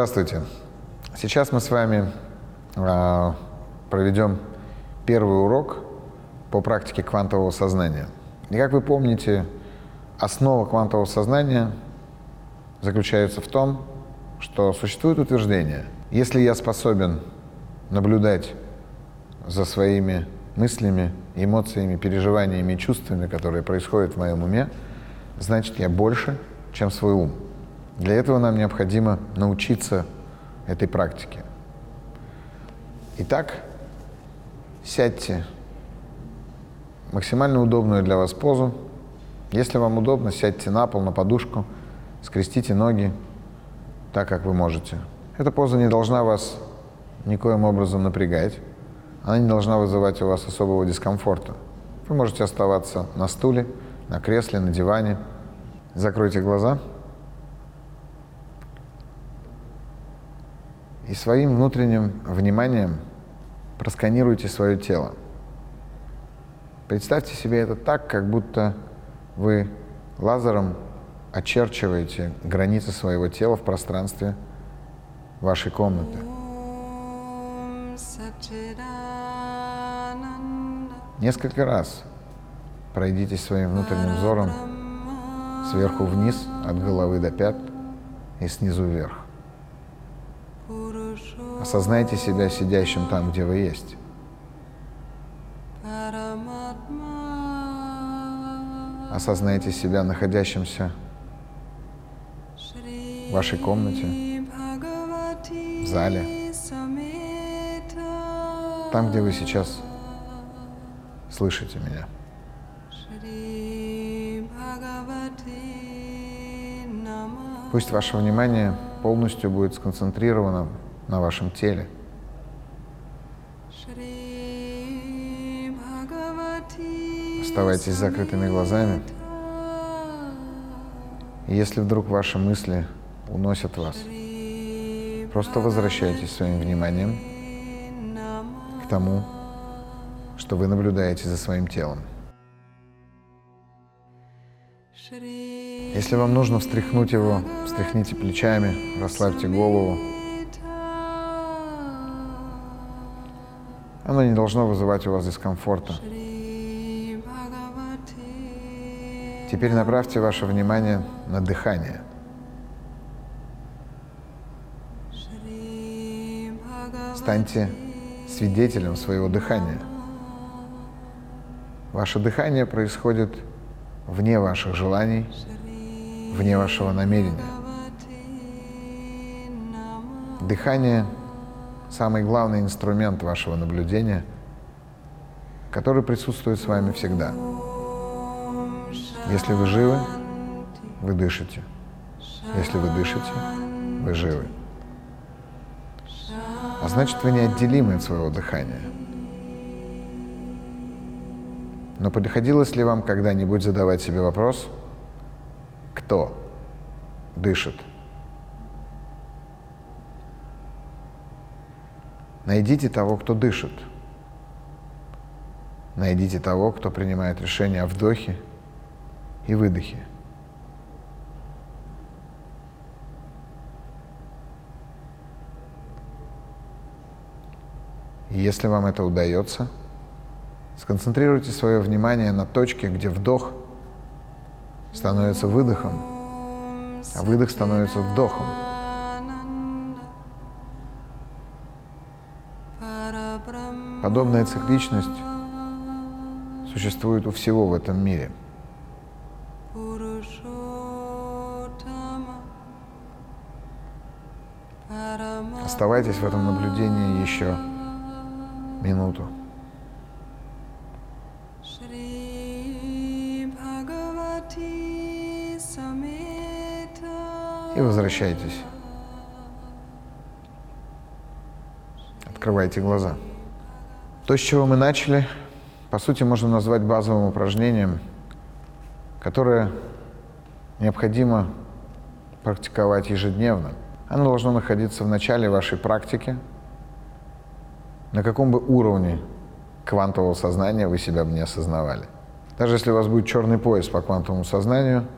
Здравствуйте. Сейчас мы с вами э, проведем первый урок по практике квантового сознания. И как вы помните, основа квантового сознания заключается в том, что существует утверждение, если я способен наблюдать за своими мыслями, эмоциями, переживаниями и чувствами, которые происходят в моем уме, значит я больше, чем свой ум. Для этого нам необходимо научиться этой практике. Итак, сядьте в максимально удобную для вас позу. Если вам удобно, сядьте на пол, на подушку, скрестите ноги так, как вы можете. Эта поза не должна вас никоим образом напрягать. Она не должна вызывать у вас особого дискомфорта. Вы можете оставаться на стуле, на кресле, на диване. Закройте глаза. И своим внутренним вниманием просканируйте свое тело. Представьте себе это так, как будто вы лазером очерчиваете границы своего тела в пространстве вашей комнаты. Несколько раз пройдитесь своим внутренним взором сверху вниз, от головы до пят и снизу вверх. Осознайте себя сидящим там, где вы есть. Осознайте себя находящимся в вашей комнате, в зале, там, где вы сейчас слышите меня. Пусть ваше внимание полностью будет сконцентрировано на вашем теле. Оставайтесь закрытыми глазами. И если вдруг ваши мысли уносят вас, просто возвращайтесь своим вниманием к тому, что вы наблюдаете за своим телом. Если вам нужно встряхнуть его, встряхните плечами, расслабьте голову. Оно не должно вызывать у вас дискомфорта. Теперь направьте ваше внимание на дыхание. Станьте свидетелем своего дыхания. Ваше дыхание происходит вне ваших желаний, вне вашего намерения. Дыхание – самый главный инструмент вашего наблюдения, который присутствует с вами всегда. Если вы живы, вы дышите. Если вы дышите, вы живы. А значит, вы неотделимы от своего дыхания. Но приходилось ли вам когда-нибудь задавать себе вопрос, кто дышит? Найдите того, кто дышит. Найдите того, кто принимает решение о вдохе и выдохе. И если вам это удается, сконцентрируйте свое внимание на точке, где вдох становится выдохом, а выдох становится вдохом. Подобная цикличность существует у всего в этом мире – Оставайтесь в этом наблюдении еще минуту. И возвращайтесь. Открывайте глаза. То, с чего мы начали, по сути, можно назвать базовым упражнением, которое необходимо практиковать ежедневно. Оно должно находиться в начале вашей практики. На каком бы уровне квантового сознания вы себя бы не осознавали. Даже если у вас будет черный пояс по квантовому сознанию,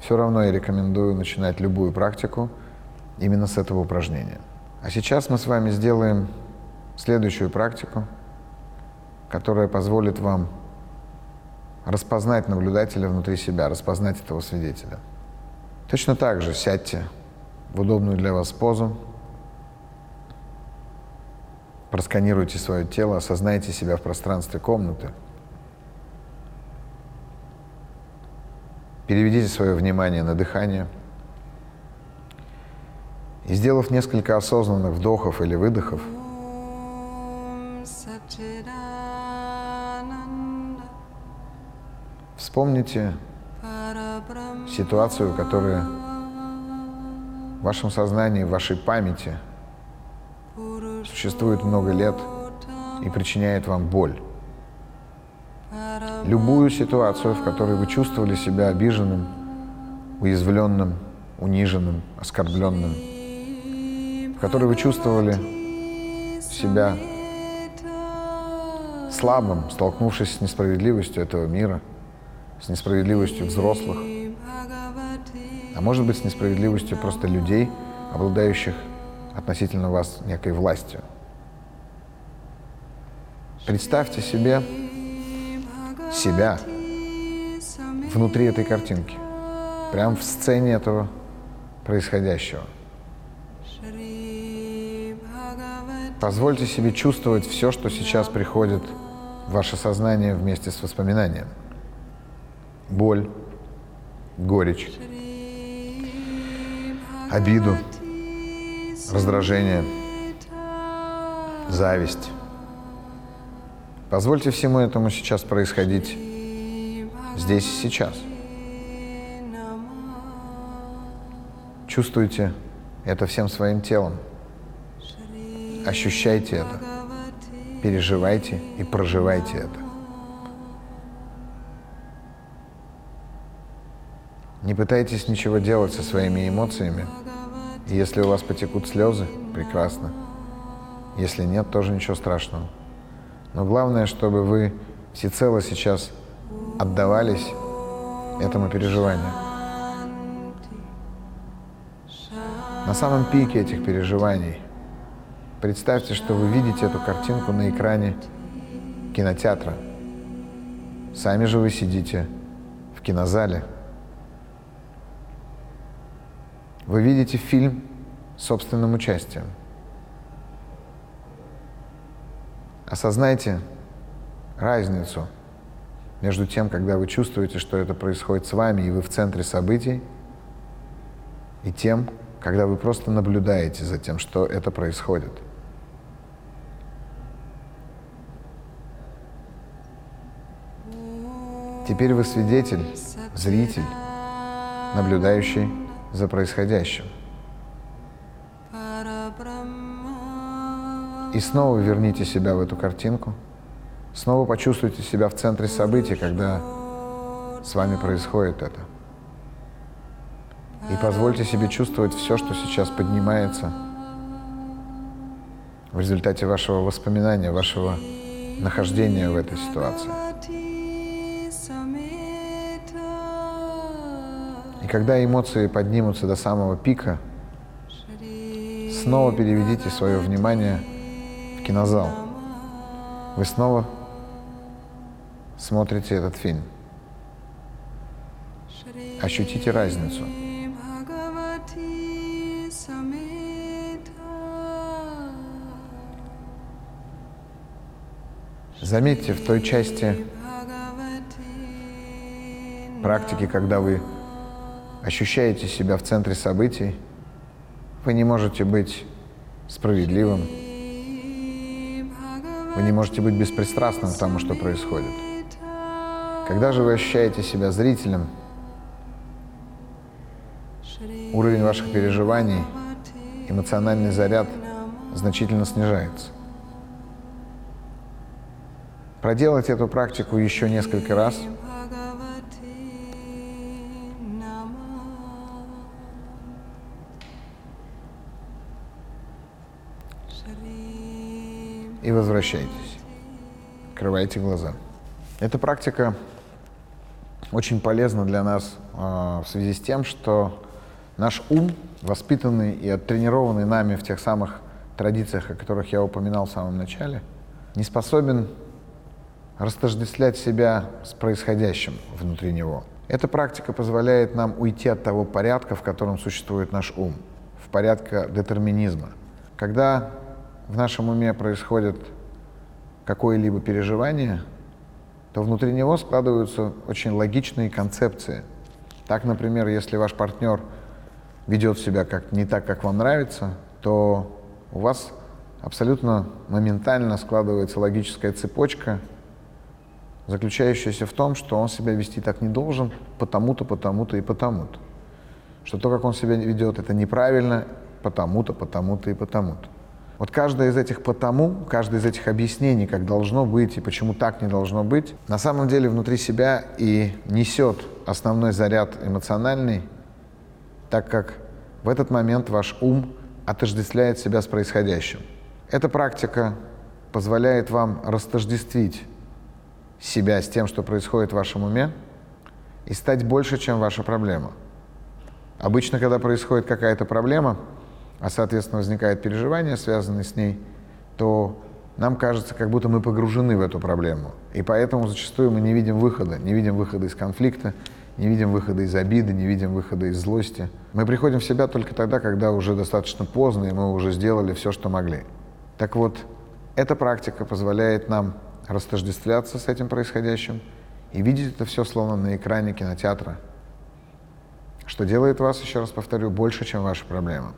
все равно я рекомендую начинать любую практику именно с этого упражнения. А сейчас мы с вами сделаем следующую практику, которая позволит вам распознать наблюдателя внутри себя, распознать этого свидетеля. Точно так же сядьте в удобную для вас позу, просканируйте свое тело, осознайте себя в пространстве комнаты, переведите свое внимание на дыхание и, сделав несколько осознанных вдохов или выдохов, Вспомните ситуацию, которая в вашем сознании, в вашей памяти существует много лет и причиняет вам боль. Любую ситуацию, в которой вы чувствовали себя обиженным, уязвленным, униженным, оскорбленным, в которой вы чувствовали себя слабым, столкнувшись с несправедливостью этого мира – с несправедливостью взрослых, а может быть с несправедливостью просто людей, обладающих относительно вас некой властью. Представьте себе себя внутри этой картинки, прямо в сцене этого происходящего. Позвольте себе чувствовать все, что сейчас приходит в ваше сознание вместе с воспоминанием боль, горечь, обиду, раздражение, зависть. Позвольте всему этому сейчас происходить здесь и сейчас. Чувствуйте это всем своим телом. Ощущайте это, переживайте и проживайте это. Не пытайтесь ничего делать со своими эмоциями. Если у вас потекут слезы, прекрасно. Если нет, тоже ничего страшного. Но главное, чтобы вы всецело сейчас отдавались этому переживанию. На самом пике этих переживаний представьте, что вы видите эту картинку на экране кинотеатра. Сами же вы сидите в кинозале – Вы видите фильм собственным участием. Осознайте разницу между тем, когда вы чувствуете, что это происходит с вами, и вы в центре событий, и тем, когда вы просто наблюдаете за тем, что это происходит. Теперь вы свидетель, зритель, наблюдающий за происходящим. И снова верните себя в эту картинку. Снова почувствуйте себя в центре событий, когда с вами происходит это. И позвольте себе чувствовать все, что сейчас поднимается в результате вашего воспоминания, вашего нахождения в этой ситуации. Когда эмоции поднимутся до самого пика, снова переведите свое внимание в кинозал. Вы снова смотрите этот фильм. Ощутите разницу. Заметьте, в той части практики, когда вы ощущаете себя в центре событий, вы не можете быть справедливым, вы не можете быть беспристрастным к тому, что происходит. Когда же вы ощущаете себя зрителем, уровень ваших переживаний, эмоциональный заряд значительно снижается. Проделать эту практику еще несколько раз – и возвращайтесь. Открывайте глаза. Эта практика очень полезна для нас э, в связи с тем, что Наш ум, воспитанный и оттренированный нами в тех самых традициях, о которых я упоминал в самом начале, не способен растождествлять себя с происходящим внутри него. Эта практика позволяет нам уйти от того порядка, в котором существует наш ум, в порядка детерминизма. Когда в нашем уме происходит какое-либо переживание, то внутри него складываются очень логичные концепции. Так, например, если ваш партнер ведет себя как, не так, как вам нравится, то у вас абсолютно моментально складывается логическая цепочка, заключающаяся в том, что он себя вести так не должен, потому-то, потому-то и потому-то. Что то, как он себя ведет, это неправильно, потому-то, потому-то и потому-то. Вот каждое из этих потому, каждое из этих объяснений, как должно быть и почему так не должно быть, на самом деле внутри себя и несет основной заряд эмоциональный, так как в этот момент ваш ум отождествляет себя с происходящим. Эта практика позволяет вам растождествить себя с тем, что происходит в вашем уме, и стать больше, чем ваша проблема. Обычно, когда происходит какая-то проблема, а, соответственно, возникает переживание, связанное с ней, то нам кажется, как будто мы погружены в эту проблему. И поэтому зачастую мы не видим выхода, не видим выхода из конфликта, не видим выхода из обиды, не видим выхода из злости. Мы приходим в себя только тогда, когда уже достаточно поздно, и мы уже сделали все, что могли. Так вот, эта практика позволяет нам растождествляться с этим происходящим и видеть это все словно на экране кинотеатра, что делает вас, еще раз повторю, больше, чем ваша проблема.